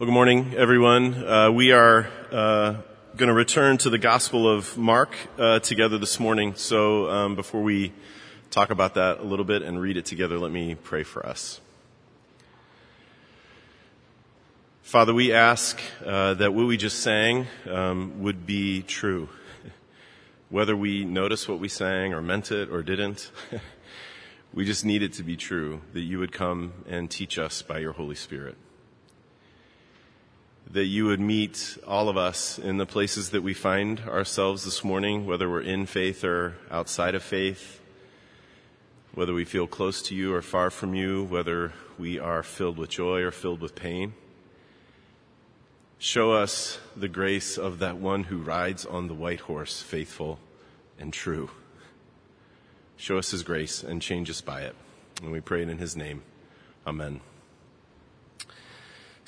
Well, good morning, everyone. Uh, we are uh, going to return to the Gospel of Mark uh, together this morning. So, um, before we talk about that a little bit and read it together, let me pray for us. Father, we ask uh, that what we just sang um, would be true. Whether we noticed what we sang or meant it or didn't, we just need it to be true that you would come and teach us by your Holy Spirit that you would meet all of us in the places that we find ourselves this morning, whether we're in faith or outside of faith, whether we feel close to you or far from you, whether we are filled with joy or filled with pain. Show us the grace of that one who rides on the white horse, faithful and true. Show us his grace and change us by it. And we pray it in his name. Amen.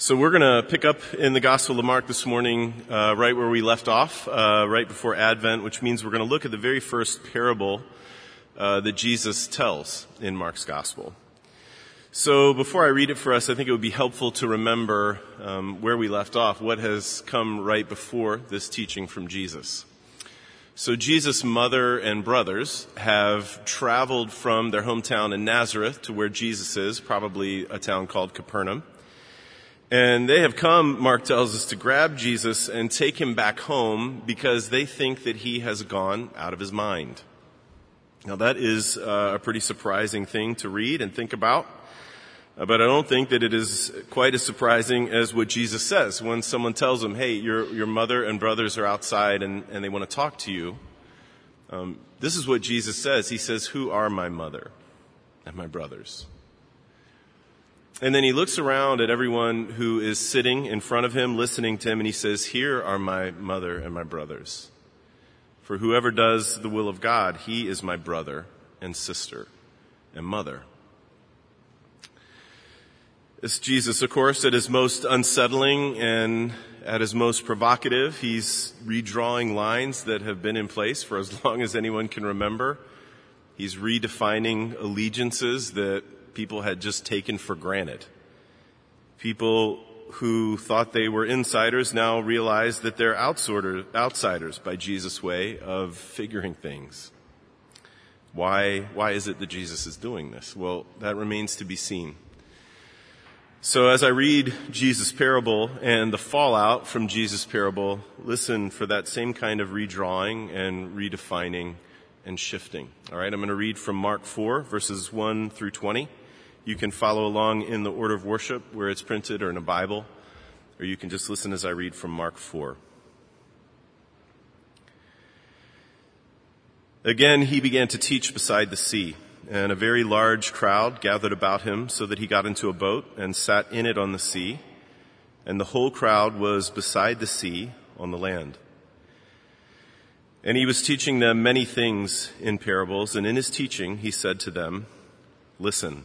So we're going to pick up in the Gospel of Mark this morning, uh, right where we left off, uh, right before Advent, which means we're going to look at the very first parable uh, that Jesus tells in Mark's Gospel. So before I read it for us, I think it would be helpful to remember um, where we left off, what has come right before this teaching from Jesus. So Jesus' mother and brothers have traveled from their hometown in Nazareth to where Jesus is, probably a town called Capernaum. And they have come, Mark tells us, to grab Jesus and take him back home because they think that he has gone out of his mind. Now that is uh, a pretty surprising thing to read and think about. Uh, but I don't think that it is quite as surprising as what Jesus says when someone tells him, hey, your, your mother and brothers are outside and, and they want to talk to you. Um, this is what Jesus says. He says, who are my mother and my brothers? And then he looks around at everyone who is sitting in front of him, listening to him, and he says, Here are my mother and my brothers. For whoever does the will of God, he is my brother and sister and mother. It's Jesus, of course, at his most unsettling and at his most provocative. He's redrawing lines that have been in place for as long as anyone can remember. He's redefining allegiances that people had just taken for granted. People who thought they were insiders now realize that they're outsiders by Jesus' way of figuring things. Why, why is it that Jesus is doing this? Well, that remains to be seen. So as I read Jesus' parable and the fallout from Jesus' parable, listen for that same kind of redrawing and redefining and shifting. All right, I'm going to read from Mark 4 verses 1 through 20. You can follow along in the order of worship where it's printed or in a Bible, or you can just listen as I read from Mark 4. Again, he began to teach beside the sea, and a very large crowd gathered about him so that he got into a boat and sat in it on the sea, and the whole crowd was beside the sea on the land. And he was teaching them many things in parables, and in his teaching he said to them, Listen.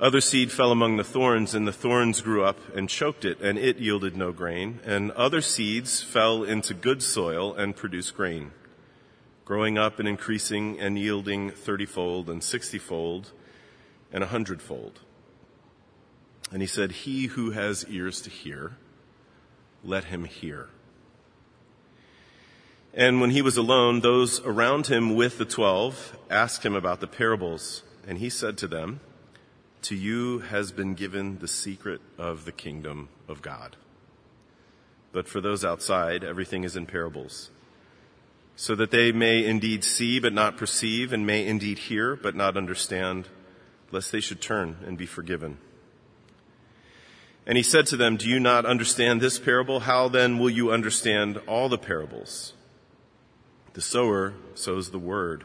Other seed fell among the thorns, and the thorns grew up and choked it, and it yielded no grain. And other seeds fell into good soil and produced grain, growing up and increasing and yielding thirtyfold and sixtyfold and a hundredfold. And he said, He who has ears to hear, let him hear. And when he was alone, those around him with the twelve asked him about the parables, and he said to them, to you has been given the secret of the kingdom of God. But for those outside, everything is in parables, so that they may indeed see but not perceive, and may indeed hear but not understand, lest they should turn and be forgiven. And he said to them, Do you not understand this parable? How then will you understand all the parables? The sower sows the word.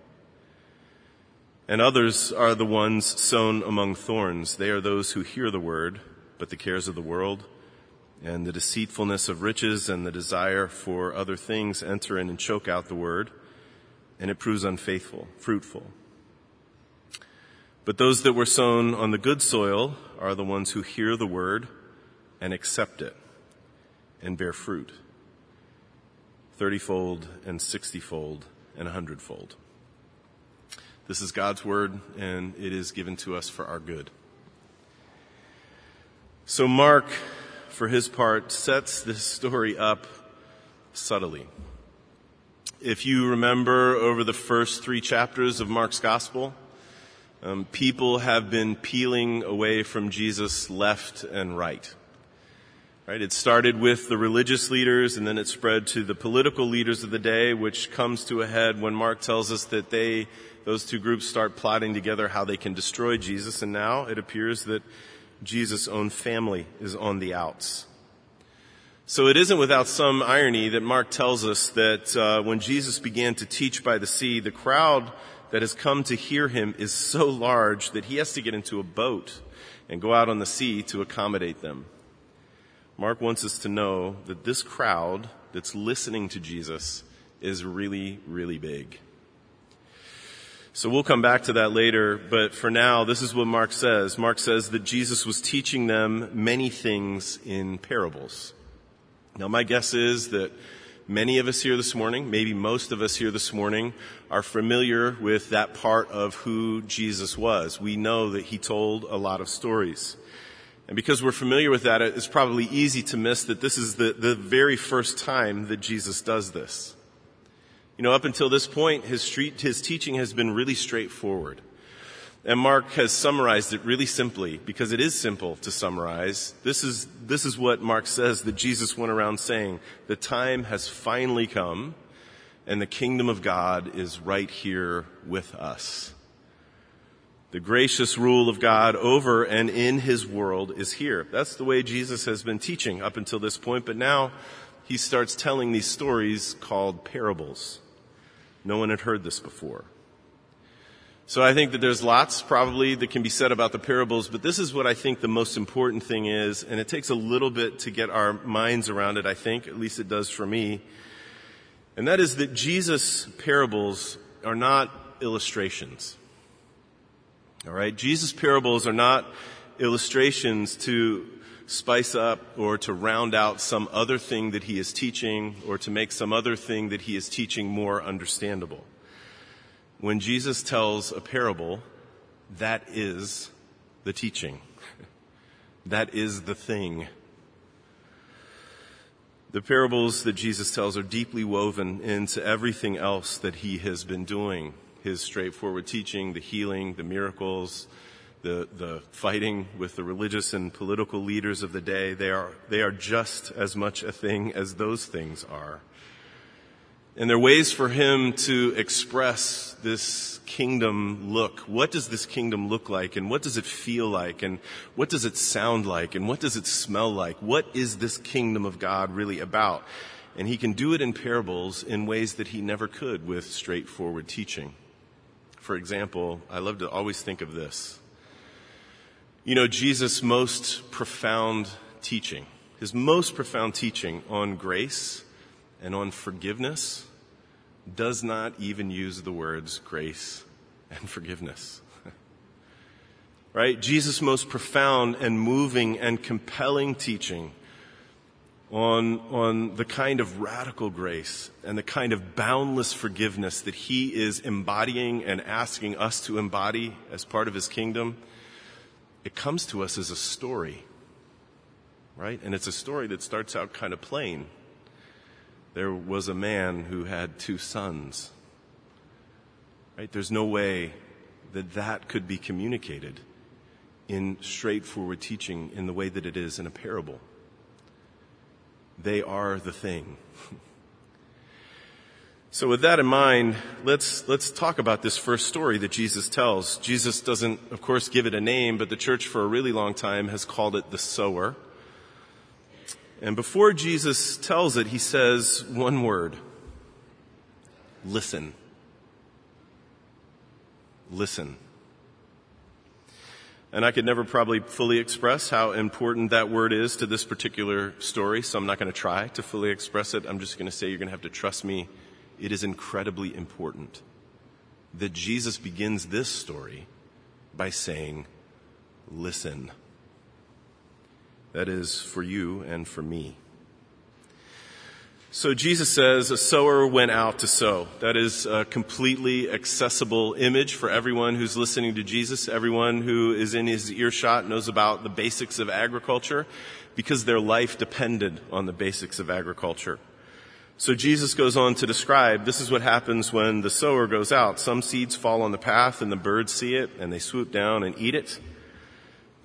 And others are the ones sown among thorns. They are those who hear the word, but the cares of the world and the deceitfulness of riches and the desire for other things enter in and choke out the word, and it proves unfaithful, fruitful. But those that were sown on the good soil are the ones who hear the word and accept it and bear fruit. Thirtyfold and sixtyfold and a hundredfold. This is God's word and it is given to us for our good. So Mark, for his part, sets this story up subtly. If you remember over the first three chapters of Mark's gospel, um, people have been peeling away from Jesus left and right. Right? It started with the religious leaders and then it spread to the political leaders of the day, which comes to a head when Mark tells us that they, those two groups start plotting together how they can destroy Jesus. And now it appears that Jesus' own family is on the outs. So it isn't without some irony that Mark tells us that uh, when Jesus began to teach by the sea, the crowd that has come to hear him is so large that he has to get into a boat and go out on the sea to accommodate them. Mark wants us to know that this crowd that's listening to Jesus is really, really big. So we'll come back to that later, but for now, this is what Mark says. Mark says that Jesus was teaching them many things in parables. Now my guess is that Many of us here this morning, maybe most of us here this morning, are familiar with that part of who Jesus was. We know that he told a lot of stories. And because we're familiar with that, it's probably easy to miss that this is the, the very first time that Jesus does this. You know, up until this point, his, street, his teaching has been really straightforward. And Mark has summarized it really simply because it is simple to summarize. This is, this is what Mark says that Jesus went around saying. The time has finally come and the kingdom of God is right here with us. The gracious rule of God over and in his world is here. That's the way Jesus has been teaching up until this point, but now he starts telling these stories called parables. No one had heard this before. So I think that there's lots probably that can be said about the parables, but this is what I think the most important thing is, and it takes a little bit to get our minds around it, I think, at least it does for me. And that is that Jesus' parables are not illustrations. Alright? Jesus' parables are not illustrations to spice up or to round out some other thing that he is teaching or to make some other thing that he is teaching more understandable. When Jesus tells a parable, that is the teaching. that is the thing. The parables that Jesus tells are deeply woven into everything else that he has been doing. His straightforward teaching, the healing, the miracles, the, the fighting with the religious and political leaders of the day. They are, they are just as much a thing as those things are. And there are ways for him to express this kingdom look. What does this kingdom look like? And what does it feel like? And what does it sound like? And what does it smell like? What is this kingdom of God really about? And he can do it in parables in ways that he never could with straightforward teaching. For example, I love to always think of this. You know, Jesus' most profound teaching, his most profound teaching on grace and on forgiveness does not even use the words grace and forgiveness. right? Jesus' most profound and moving and compelling teaching on, on the kind of radical grace and the kind of boundless forgiveness that he is embodying and asking us to embody as part of his kingdom, it comes to us as a story, right? And it's a story that starts out kind of plain there was a man who had two sons. Right? There's no way that that could be communicated in straightforward teaching in the way that it is in a parable. – They are the thing. So with that in mind, let's, let's talk about this first story that Jesus tells. Jesus doesn't, of course, give it a name, but the church for a really long time has called it the sower. And before Jesus tells it, he says one word. Listen. Listen. And I could never probably fully express how important that word is to this particular story, so I'm not going to try to fully express it. I'm just going to say you're going to have to trust me. It is incredibly important that Jesus begins this story by saying, listen. That is for you and for me. So Jesus says a sower went out to sow. That is a completely accessible image for everyone who's listening to Jesus. Everyone who is in his earshot knows about the basics of agriculture because their life depended on the basics of agriculture. So Jesus goes on to describe this is what happens when the sower goes out. Some seeds fall on the path and the birds see it and they swoop down and eat it.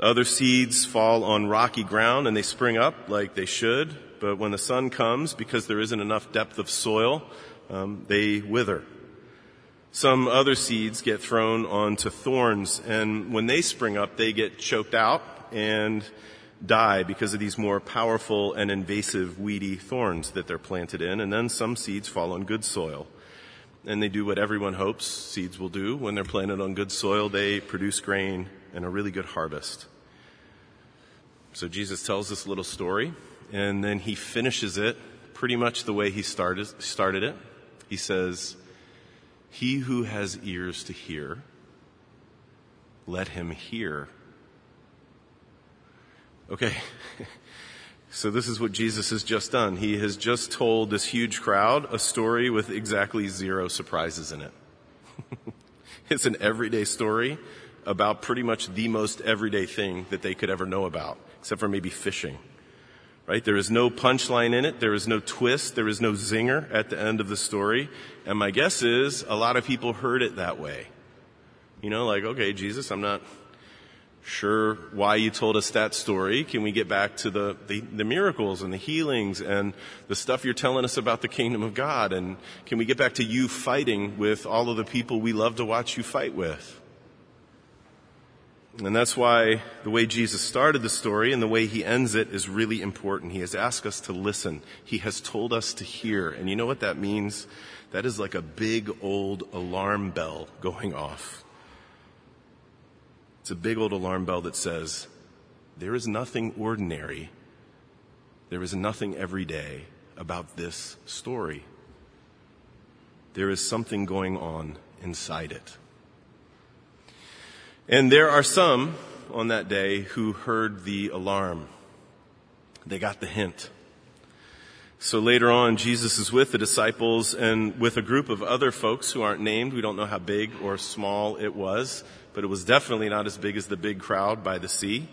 Other seeds fall on rocky ground and they spring up like they should, but when the sun comes, because there isn't enough depth of soil, um, they wither. Some other seeds get thrown onto thorns, and when they spring up, they get choked out and die because of these more powerful and invasive weedy thorns that they're planted in. And then some seeds fall on good soil. And they do what everyone hopes seeds will do. When they're planted on good soil, they produce grain and a really good harvest. So Jesus tells this little story and then he finishes it pretty much the way he started, started it. He says, He who has ears to hear, let him hear. Okay. So this is what Jesus has just done. He has just told this huge crowd a story with exactly zero surprises in it. it's an everyday story about pretty much the most everyday thing that they could ever know about, except for maybe fishing right? There is no punchline in it. There is no twist. There is no zinger at the end of the story. And my guess is a lot of people heard it that way. You know, like, okay, Jesus, I'm not sure why you told us that story. Can we get back to the, the, the, miracles and the healings and the stuff you're telling us about the kingdom of God? And can we get back to you fighting with all of the people we love to watch you fight with? And that's why the way Jesus started the story and the way he ends it is really important. He has asked us to listen. He has told us to hear. And you know what that means? That is like a big old alarm bell going off. It's a big old alarm bell that says, there is nothing ordinary. There is nothing everyday about this story. There is something going on inside it. And there are some on that day who heard the alarm. They got the hint. So later on, Jesus is with the disciples and with a group of other folks who aren't named. We don't know how big or small it was, but it was definitely not as big as the big crowd by the sea.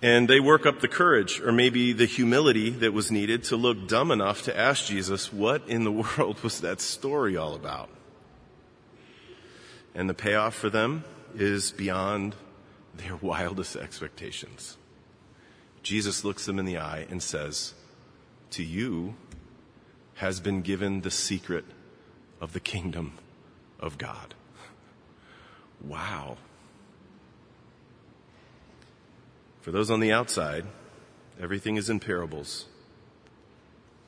And they work up the courage or maybe the humility that was needed to look dumb enough to ask Jesus, what in the world was that story all about? And the payoff for them is beyond their wildest expectations. Jesus looks them in the eye and says, To you has been given the secret of the kingdom of God. Wow. For those on the outside, everything is in parables.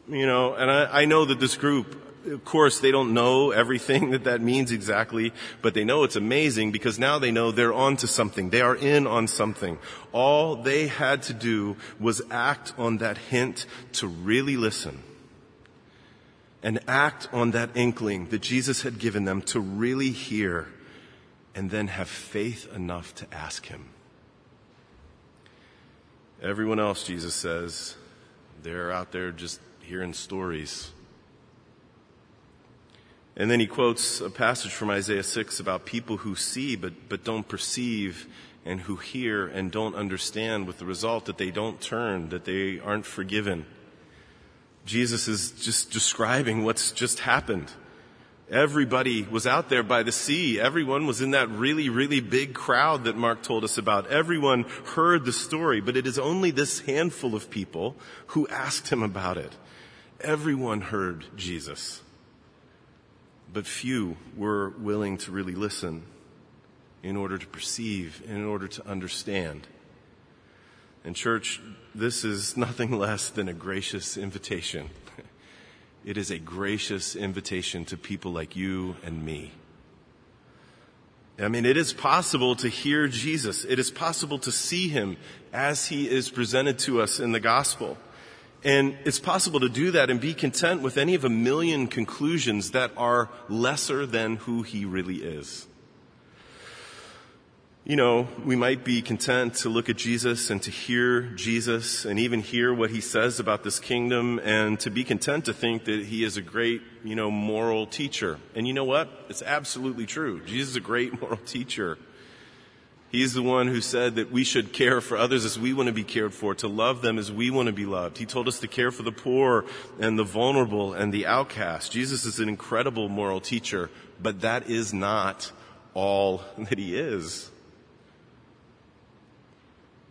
You know, and I, I know that this group of course, they don't know everything that that means exactly, but they know it's amazing because now they know they're on to something. They are in on something. All they had to do was act on that hint to really listen and act on that inkling that Jesus had given them to really hear and then have faith enough to ask him. Everyone else, Jesus says, they're out there just hearing stories and then he quotes a passage from Isaiah 6 about people who see but, but don't perceive and who hear and don't understand with the result that they don't turn, that they aren't forgiven. Jesus is just describing what's just happened. Everybody was out there by the sea. Everyone was in that really, really big crowd that Mark told us about. Everyone heard the story, but it is only this handful of people who asked him about it. Everyone heard Jesus. but few were willing to really listen in order to perceive, in order to understand. And church, this is nothing less than a gracious invitation. It is a gracious invitation to people like you and me. I mean, it is possible to hear Jesus. It is possible to see him as he is presented to us in the gospel. And it's possible to do that and be content with any of a million conclusions that are lesser than who he really is you know, we might be content to look at Jesus and to hear Jesus and even hear what he says about this kingdom and to be content to think that he is a great, you know, moral teacher. And you know what? It's absolutely true. Jesus is a great moral teacher. He's the one who said that we should care for others as we want to be cared for, to love them as we want to be loved. He told us to care for the poor and the vulnerable and the outcast. Jesus is an incredible moral teacher, but that is not all that he is.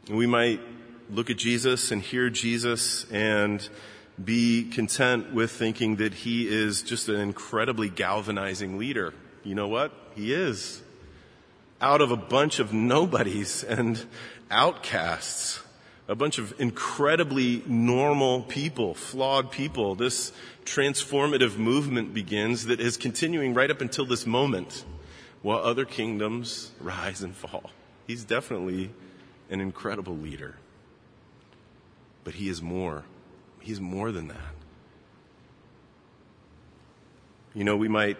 We might look at Jesus and hear Jesus and be content with thinking that he is just an incredibly galvanizing leader. You know what? He is. Out of a bunch of nobodies and outcasts, a bunch of incredibly normal people, flawed people, this transformative movement begins that is continuing right up until this moment while other kingdoms rise and fall. He's definitely an incredible leader. But he is more. He's more than that. You know, we might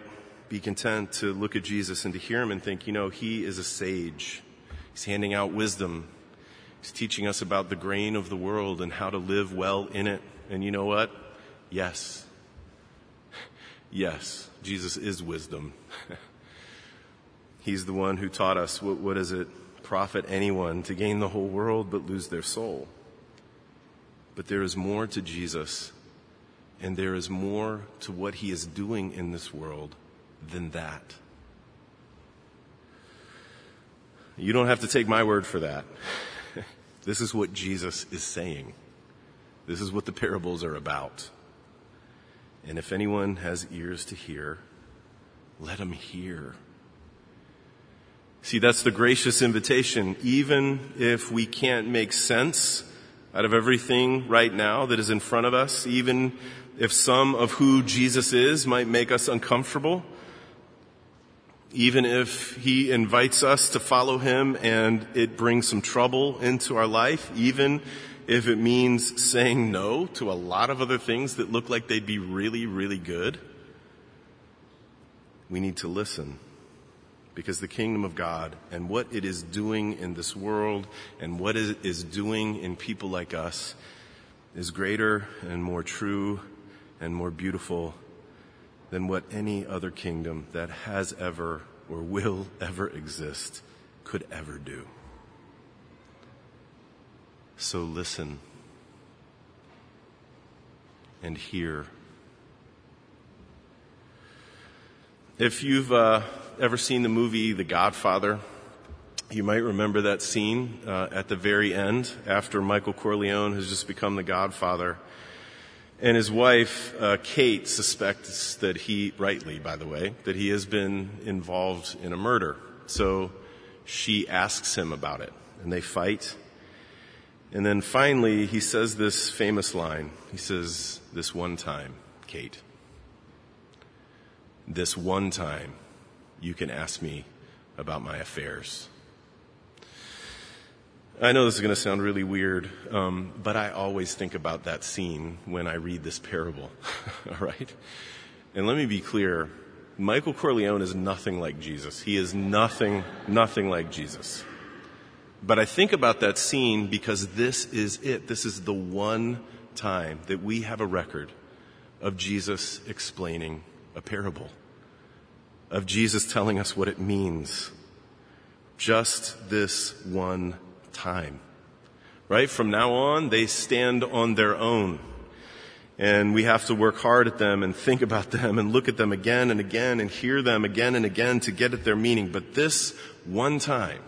be content to look at Jesus and to hear him and think, you know, he is a sage. He's handing out wisdom. He's teaching us about the grain of the world and how to live well in it. And you know what? Yes. Yes, Jesus is wisdom. He's the one who taught us what, what is it? Profit anyone to gain the whole world but lose their soul. But there is more to Jesus, and there is more to what he is doing in this world than that. You don't have to take my word for that. this is what Jesus is saying. This is what the parables are about. And if anyone has ears to hear, let him hear. See, that's the gracious invitation. Even if we can't make sense out of everything right now that is in front of us, even if some of who Jesus is might make us uncomfortable, even if he invites us to follow him and it brings some trouble into our life, even if it means saying no to a lot of other things that look like they'd be really, really good, we need to listen because the kingdom of God and what it is doing in this world and what it is doing in people like us is greater and more true and more beautiful than what any other kingdom that has ever or will ever exist could ever do. So listen and hear. If you've uh, ever seen the movie The Godfather? You might remember that scene uh, at the very end after Michael Corleone has just become the Godfather. And his wife, uh, Kate, suspects that he, rightly, by the way, that he has been involved in a murder. So she asks him about it, and they fight. And then finally, he says this famous line. He says, This one time, Kate. This one time, you can ask me about my affairs. I know this is going to sound really weird, um, but I always think about that scene when I read this parable. All right? And let me be clear Michael Corleone is nothing like Jesus. He is nothing, nothing like Jesus. But I think about that scene because this is it. This is the one time that we have a record of Jesus explaining a parable of Jesus telling us what it means. Just this one time. Right? From now on, they stand on their own. And we have to work hard at them and think about them and look at them again and again and hear them again and again to get at their meaning. But this one time,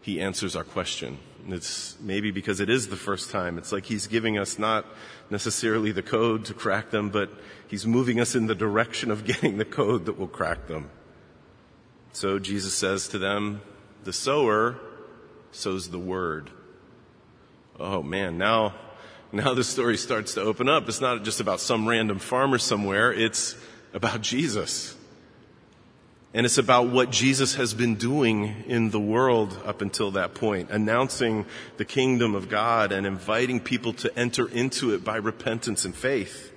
he answers our question It's maybe because it is the first time. It's like he's giving us not necessarily the code to crack them, but he's moving us in the direction of getting the code that will crack them. So Jesus says to them, the sower sows the word. Oh man, now, now the story starts to open up. It's not just about some random farmer somewhere. It's about Jesus. And it's about what Jesus has been doing in the world up until that point, announcing the kingdom of God and inviting people to enter into it by repentance and faith.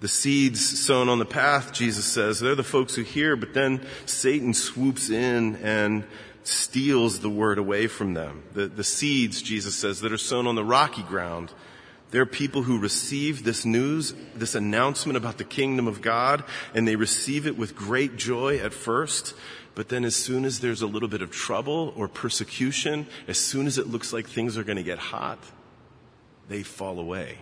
The seeds sown on the path, Jesus says, they're the folks who hear, but then Satan swoops in and steals the word away from them. The, the seeds, Jesus says, that are sown on the rocky ground, there are people who receive this news, this announcement about the kingdom of God, and they receive it with great joy at first. But then as soon as there's a little bit of trouble or persecution, as soon as it looks like things are going to get hot, they fall away.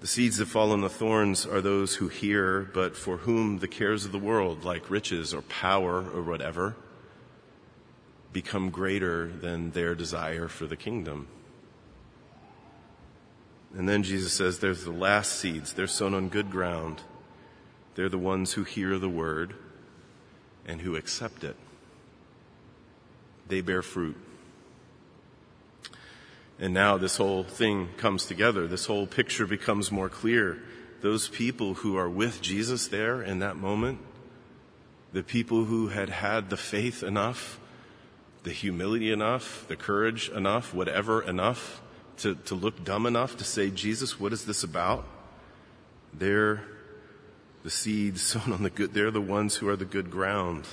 The seeds that fall on the thorns are those who hear, but for whom the cares of the world, like riches or power or whatever, become greater than their desire for the kingdom. And then Jesus says there's the last seeds. They're sown on good ground. They're the ones who hear the word and who accept it. They bear fruit. And now this whole thing comes together. This whole picture becomes more clear. Those people who are with Jesus there in that moment, the people who had had the faith enough the humility enough, the courage enough, whatever enough to, to look dumb enough to say, Jesus, what is this about? They're the seeds sown on the good, they're the ones who are the good ground.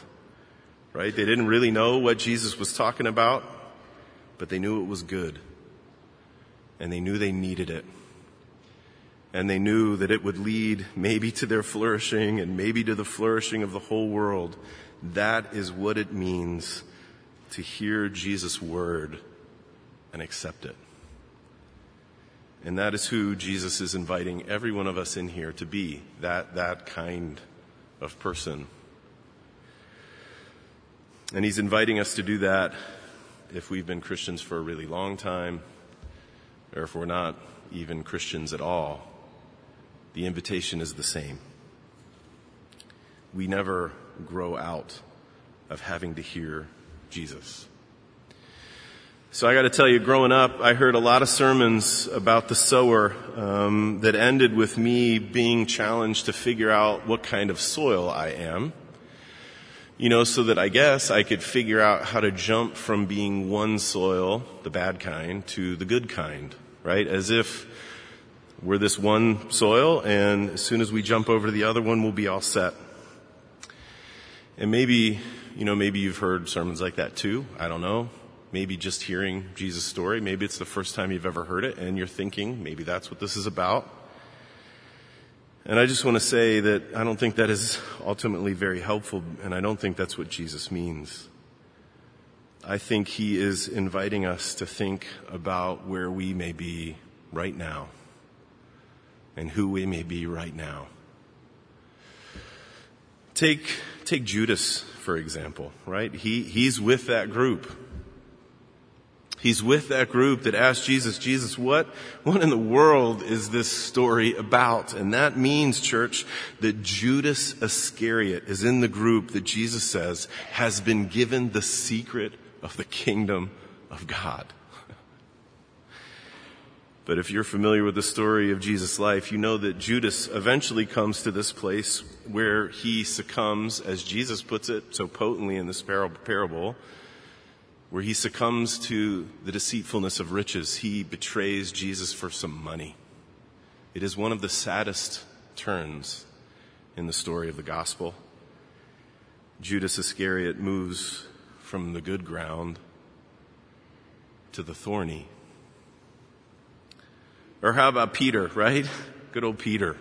Right? They didn't really know what Jesus was talking about, but they knew it was good. And they knew they needed it. And they knew that it would lead maybe to their flourishing and maybe to the flourishing of the whole world. That is what it means to hear Jesus' word and accept it. And that is who Jesus is inviting every one of us in here to be, that, that kind of person. And he's inviting us to do that if we've been Christians for a really long time, or if we're not even Christians at all. The invitation is the same. We never grow out of having to hear Jesus. So I got to tell you, growing up, I heard a lot of sermons about the sower um, that ended with me being challenged to figure out what kind of soil I am. You know, so that I guess I could figure out how to jump from being one soil, the bad kind, to the good kind, right? As if we're this one soil, and as soon as we jump over to the other one, we'll be all set. And maybe you know, maybe you've heard sermons like that too. I don't know. Maybe just hearing Jesus' story. Maybe it's the first time you've ever heard it and you're thinking, maybe that's what this is about. And I just want to say that I don't think that is ultimately very helpful, and I don't think that's what Jesus means. I think he is inviting us to think about where we may be right now and who we may be right now. Take, take Judas for example, right? He, he's with that group. He's with that group that asked Jesus, Jesus, what, what in the world is this story about? And that means, church, that Judas Iscariot is in the group that Jesus says has been given the secret of the kingdom of God. But if you're familiar with the story of Jesus' life, you know that Judas eventually comes to this place where he succumbs, as Jesus puts it so potently in this parable, where he succumbs to the deceitfulness of riches. He betrays Jesus for some money. It is one of the saddest turns in the story of the gospel. Judas Iscariot moves from the good ground to the thorny or how about Peter, right? Good old Peter.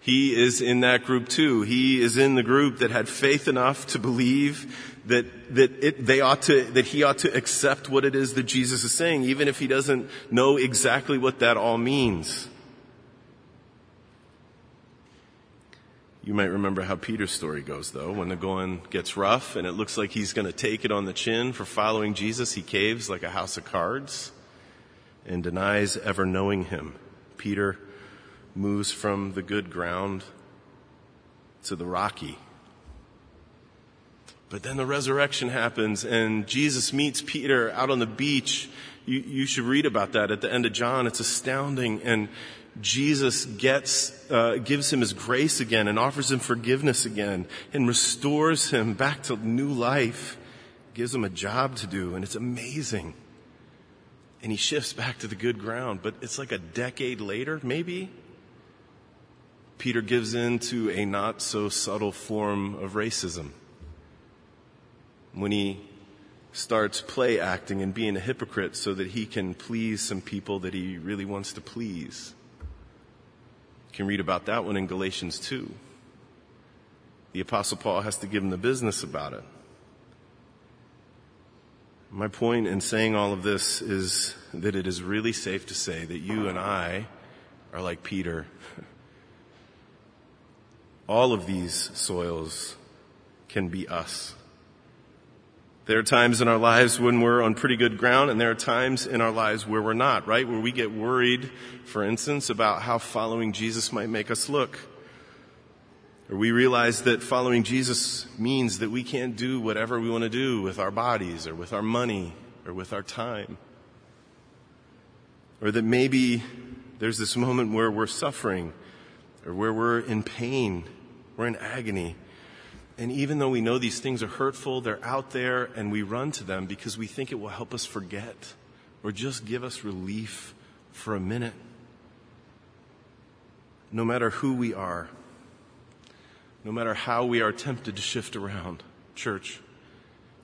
He is in that group too. He is in the group that had faith enough to believe that, that it, they ought to, that he ought to accept what it is that Jesus is saying, even if he doesn't know exactly what that all means. You might remember how Peter's story goes, though. When the going gets rough and it looks like he's going to take it on the chin for following Jesus, he caves like a house of cards and denies ever knowing him. Peter moves from the good ground to the rocky. But then the resurrection happens and Jesus meets Peter out on the beach. You, you should read about that at the end of John. It's astounding. And Jesus gets, uh, gives him his grace again and offers him forgiveness again and restores him back to new life, gives him a job to do, and it's amazing. And he shifts back to the good ground, but it's like a decade later, maybe. Peter gives in to a not so subtle form of racism. When he starts play acting and being a hypocrite so that he can please some people that he really wants to please. You can read about that one in Galatians 2. The Apostle Paul has to give him the business about it. My point in saying all of this is that it is really safe to say that you and I are like Peter. All of these soils can be us. There are times in our lives when we're on pretty good ground, and there are times in our lives where we're not, right? Where we get worried, for instance, about how following Jesus might make us look. Or we realize that following Jesus means that we can't do whatever we want to do with our bodies, or with our money, or with our time. Or that maybe there's this moment where we're suffering, or where we're in pain, we're in agony and even though we know these things are hurtful, they're out there and we run to them because we think it will help us forget or just give us relief for a minute. No matter who we are, no matter how we are tempted to shift around, church,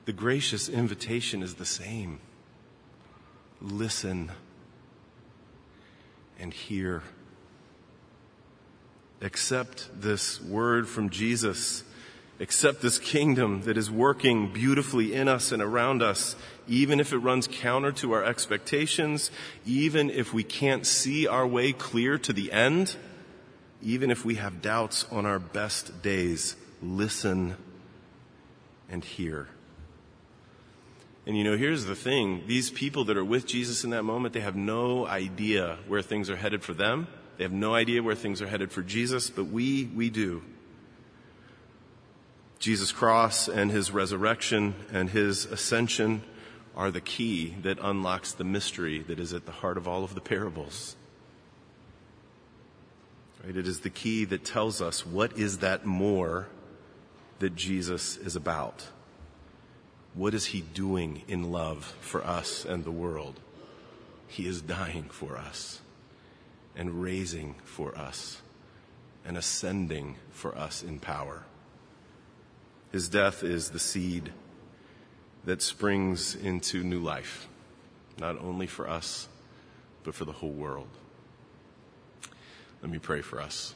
the gracious invitation is the same. Listen and hear. Accept this word from Jesus accept this kingdom that is working beautifully in us and around us, even if it runs counter to our expectations, even if we can't see our way clear to the end, even if we have doubts on our best days, listen and hear. And you know, here's the thing. These people that are with Jesus in that moment, they have no idea where things are headed for them. They have no idea where things are headed for Jesus, but we, we do. Jesus' cross and his resurrection and his ascension are the key that unlocks the mystery that is at the heart of all of the parables. Right? It is the key that tells us what is that more that Jesus is about. What is he doing in love for us and the world? He is dying for us and raising for us and ascending for us in power. His death is the seed that springs into new life, not only for us, but for the whole world. Let me pray for us.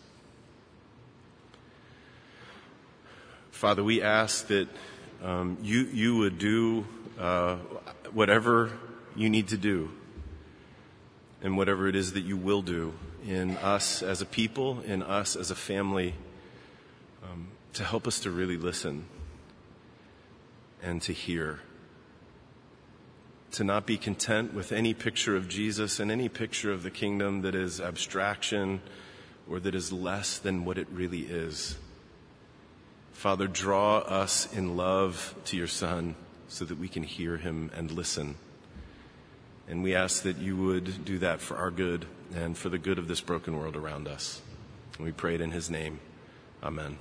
Father, we ask that um, you, you would do uh, whatever you need to do and whatever it is that you will do in us as a people, in us as a family to help us to really listen and to hear. To not be content with any picture of Jesus and any picture of the kingdom that is abstraction or that is less than what it really is. Father, draw us in love to your Son so that we can hear him and listen. And we ask that you would do that for our good and for the good of this broken world around us. And we pray it in his name. Amen.